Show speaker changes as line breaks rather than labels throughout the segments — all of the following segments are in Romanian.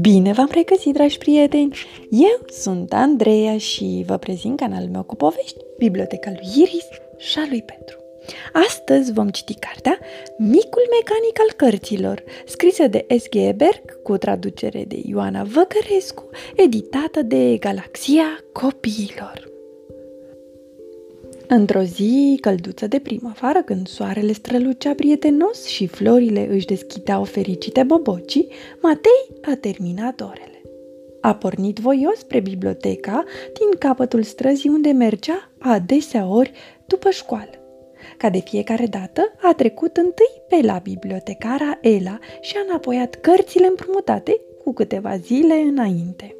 Bine v-am regăsit, dragi prieteni! Eu sunt Andreea și vă prezint canalul meu cu povești, Biblioteca lui Iris și a lui Petru. Astăzi vom citi cartea Micul mecanic al cărților, scrisă de S.G. Berg cu traducere de Ioana Văcărescu, editată de Galaxia Copiilor. Într-o zi călduță de primăvară, când soarele strălucea prietenos și florile își deschideau fericite bobocii, Matei a terminat orele. A pornit voios spre biblioteca din capătul străzii unde mergea adesea ori după școală. Ca de fiecare dată, a trecut întâi pe la bibliotecara Ela și a înapoiat cărțile împrumutate cu câteva zile înainte.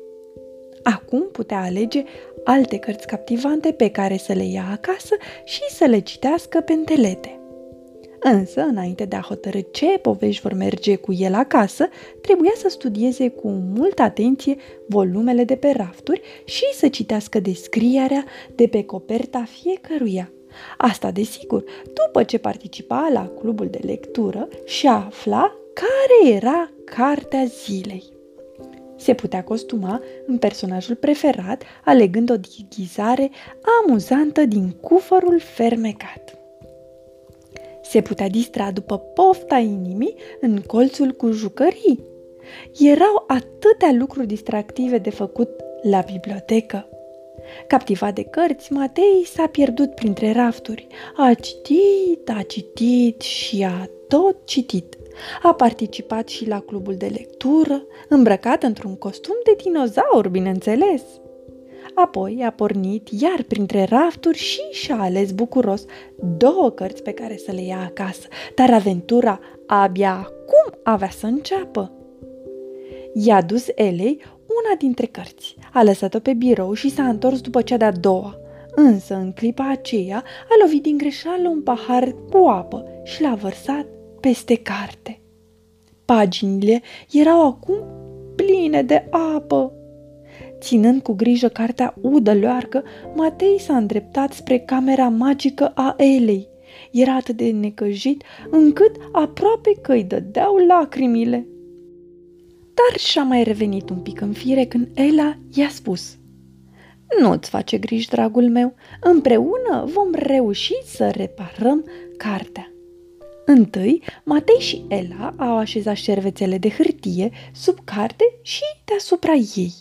Acum putea alege alte cărți captivante pe care să le ia acasă și să le citească pe întelete. Însă, înainte de a hotărâ ce povești vor merge cu el acasă, trebuia să studieze cu multă atenție volumele de pe rafturi și să citească descrierea de pe coperta fiecăruia. Asta, desigur, după ce participa la clubul de lectură și afla care era cartea zilei se putea costuma în personajul preferat, alegând o dighizare amuzantă din cufărul fermecat. Se putea distra după pofta inimii în colțul cu jucării. Erau atâtea lucruri distractive de făcut la bibliotecă. Captivat de cărți, Matei s-a pierdut printre rafturi. A citit, a citit și a tot citit. A participat și la clubul de lectură, îmbrăcat într-un costum de dinozaur, bineînțeles. Apoi a pornit iar printre rafturi și și-a ales bucuros două cărți pe care să le ia acasă, dar aventura abia acum avea să înceapă. I-a dus Elei una dintre cărți, a lăsat-o pe birou și s-a întors după cea de-a doua. Însă, în clipa aceea, a lovit din greșeală un pahar cu apă și l-a vărsat peste carte. Paginile erau acum pline de apă. Ținând cu grijă cartea udă leoarcă, Matei s-a îndreptat spre camera magică a Elei. Era atât de necăjit încât aproape că îi dădeau lacrimile. Dar și-a mai revenit un pic în fire când Ela i-a spus Nu-ți face griji, dragul meu, împreună vom reuși să reparăm cartea. Întâi, Matei și Ela au așezat șervețele de hârtie sub carte și deasupra ei.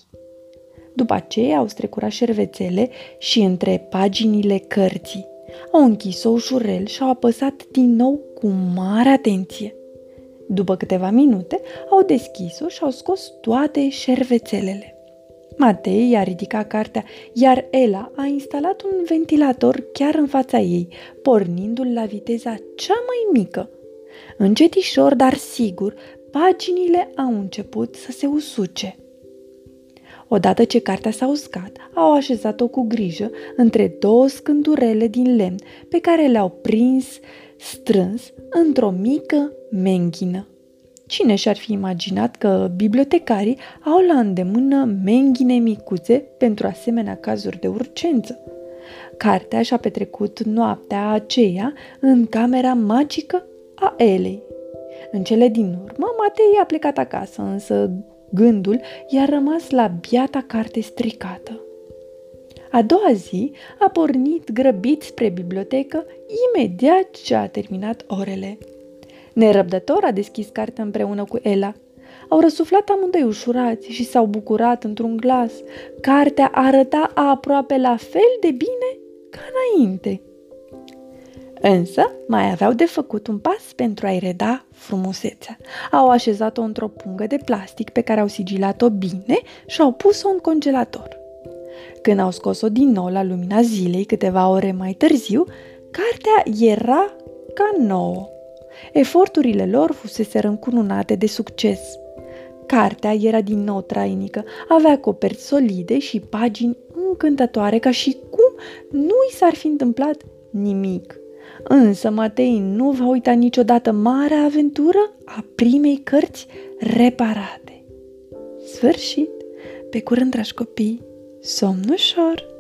După aceea au strecurat șervețele și între paginile cărții. Au închis-o ușurel și au apăsat din nou cu mare atenție. După câteva minute, au deschis-o și au scos toate șervețelele. Matei a ridicat cartea, iar Ela a instalat un ventilator chiar în fața ei, pornindu-l la viteza cea mai mică. Încetișor, dar sigur, paginile au început să se usuce. Odată ce cartea s-a uscat, au așezat-o cu grijă între două scândurele din lemn pe care le-au prins strâns într-o mică menghină. Cine și-ar fi imaginat că bibliotecarii au la îndemână menghine micuțe pentru asemenea cazuri de urgență? Cartea și-a petrecut noaptea aceea în camera magică a Elei. În cele din urmă, Matei a plecat acasă, însă gândul i-a rămas la biata carte stricată. A doua zi a pornit grăbit spre bibliotecă imediat ce a terminat orele. Nerăbdător a deschis cartea împreună cu Ela. Au răsuflat amândoi ușurați și s-au bucurat într-un glas. Cartea arăta aproape la fel de bine ca înainte. Însă mai aveau de făcut un pas pentru a-i reda frumusețea. Au așezat-o într-o pungă de plastic pe care au sigilat-o bine și au pus-o în congelator. Când au scos-o din nou la lumina zilei câteva ore mai târziu, cartea era ca nouă. Eforturile lor fusese încununate de succes. Cartea era din nou trainică, avea coperți solide și pagini încântătoare ca și cum nu i s-ar fi întâmplat nimic. Însă Matei nu va uita niciodată marea aventură a primei cărți reparate. Sfârșit! Pe curând, dragi copii, somn ușor!